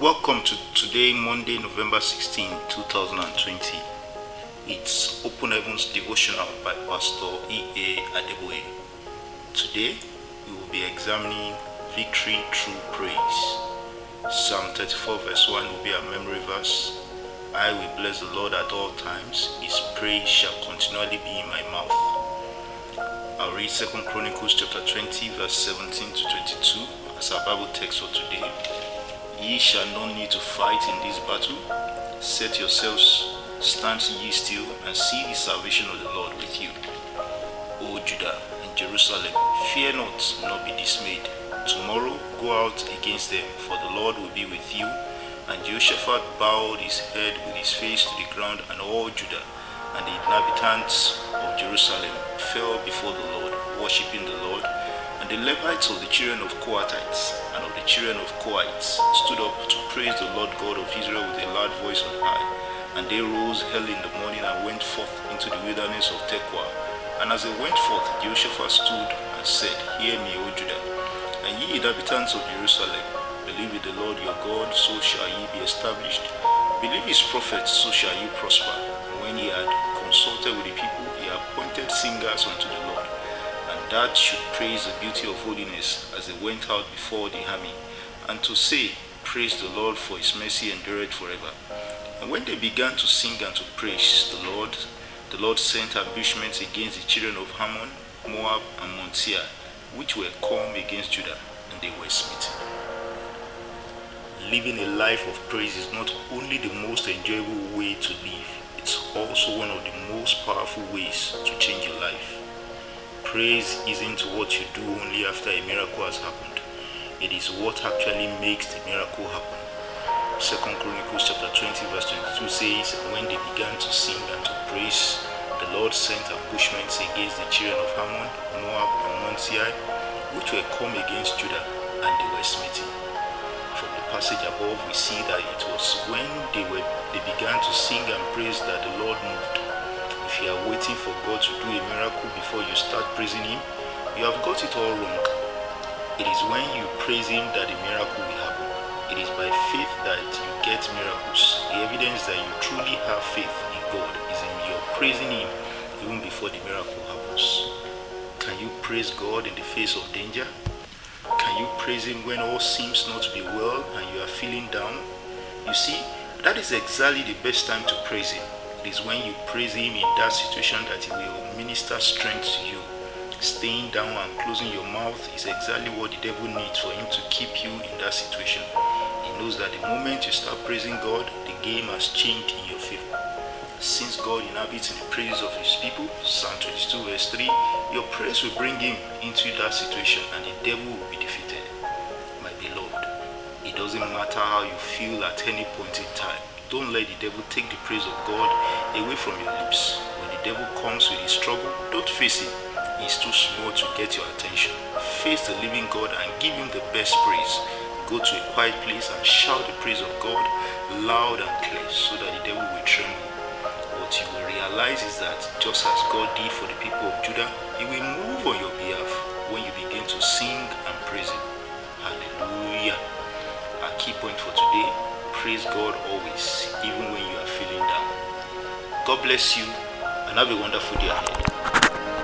Welcome to today, Monday, November 16, 2020. It's Open Heavens Devotional by Pastor E.A. Adeboye. Today, we will be examining Victory Through Praise. Psalm 34, verse 1 will be our memory verse. I will bless the Lord at all times, his praise shall continually be in my mouth. I'll read 2 Chronicles chapter 20, verse 17 to 22 as our Bible text for today. Ye shall not need to fight in this battle. Set yourselves, stand ye still, and see the salvation of the Lord with you. O Judah and Jerusalem, fear not, nor be dismayed. Tomorrow go out against them, for the Lord will be with you. And Jehoshaphat bowed his head with his face to the ground, and all Judah and the inhabitants of Jerusalem fell before the Lord, worshipping the Lord. And the Levites of the children of Kohathites and of the children of Korhites stood up to praise the Lord God of Israel with a loud voice on high. And they rose early in the morning and went forth into the wilderness of Tekoa. And as they went forth, Jehoshaphat stood and said, Hear me, O Judah, and ye inhabitants of Jerusalem, believe in the Lord your God, so shall ye be established. Believe his prophets, so shall ye prosper. And when he had consulted with the people, he appointed singers unto the Lord that should praise the beauty of holiness as they went out before the army, and to say, Praise the Lord, for his mercy endureth forever. And when they began to sing and to praise the Lord, the Lord sent ambushments against the children of Ammon, Moab, and Mount which were come against Judah, and they were smitten. Living a life of praise is not only the most enjoyable way to live, it's also one of the most powerful ways to change your life. Praise isn't what you do only after a miracle has happened. It is what actually makes the miracle happen. Second Chronicles chapter 20 verse 22 says, When they began to sing and to praise, the Lord sent ambushments against the children of Ammon, Moab, and Mount Seir, which were come against Judah, and they were smitten. From the passage above, we see that it was when they were they began to sing and praise that the Lord moved. You are waiting for God to do a miracle before you start praising Him, you have got it all wrong. It is when you praise Him that the miracle will happen. It is by faith that you get miracles. The evidence that you truly have faith in God is in your praising Him even before the miracle happens. Can you praise God in the face of danger? Can you praise Him when all seems not to be well and you are feeling down? You see, that is exactly the best time to praise Him. It is when you praise Him in that situation that He will minister strength to you. Staying down and closing your mouth is exactly what the devil needs for him to keep you in that situation. He knows that the moment you start praising God, the game has changed in your favor. Since God inhabits in the praises of His people, Psalm 22, verse 3, your praise will bring Him into that situation and the devil will be defeated. My beloved, it doesn't matter how you feel at any point in time. Don't let the devil take the praise of God away from your lips. When the devil comes with his trouble, don't face him. He's too small to get your attention. Face the living God and give him the best praise. Go to a quiet place and shout the praise of God loud and clear so that the devil will tremble. What you will realize is that just as God did for the people of Judah, he will move on your behalf when you begin to sing and praise him. Hallelujah. Our key point for today praise God always, even when you are feeling down. God bless you and have a wonderful day ahead.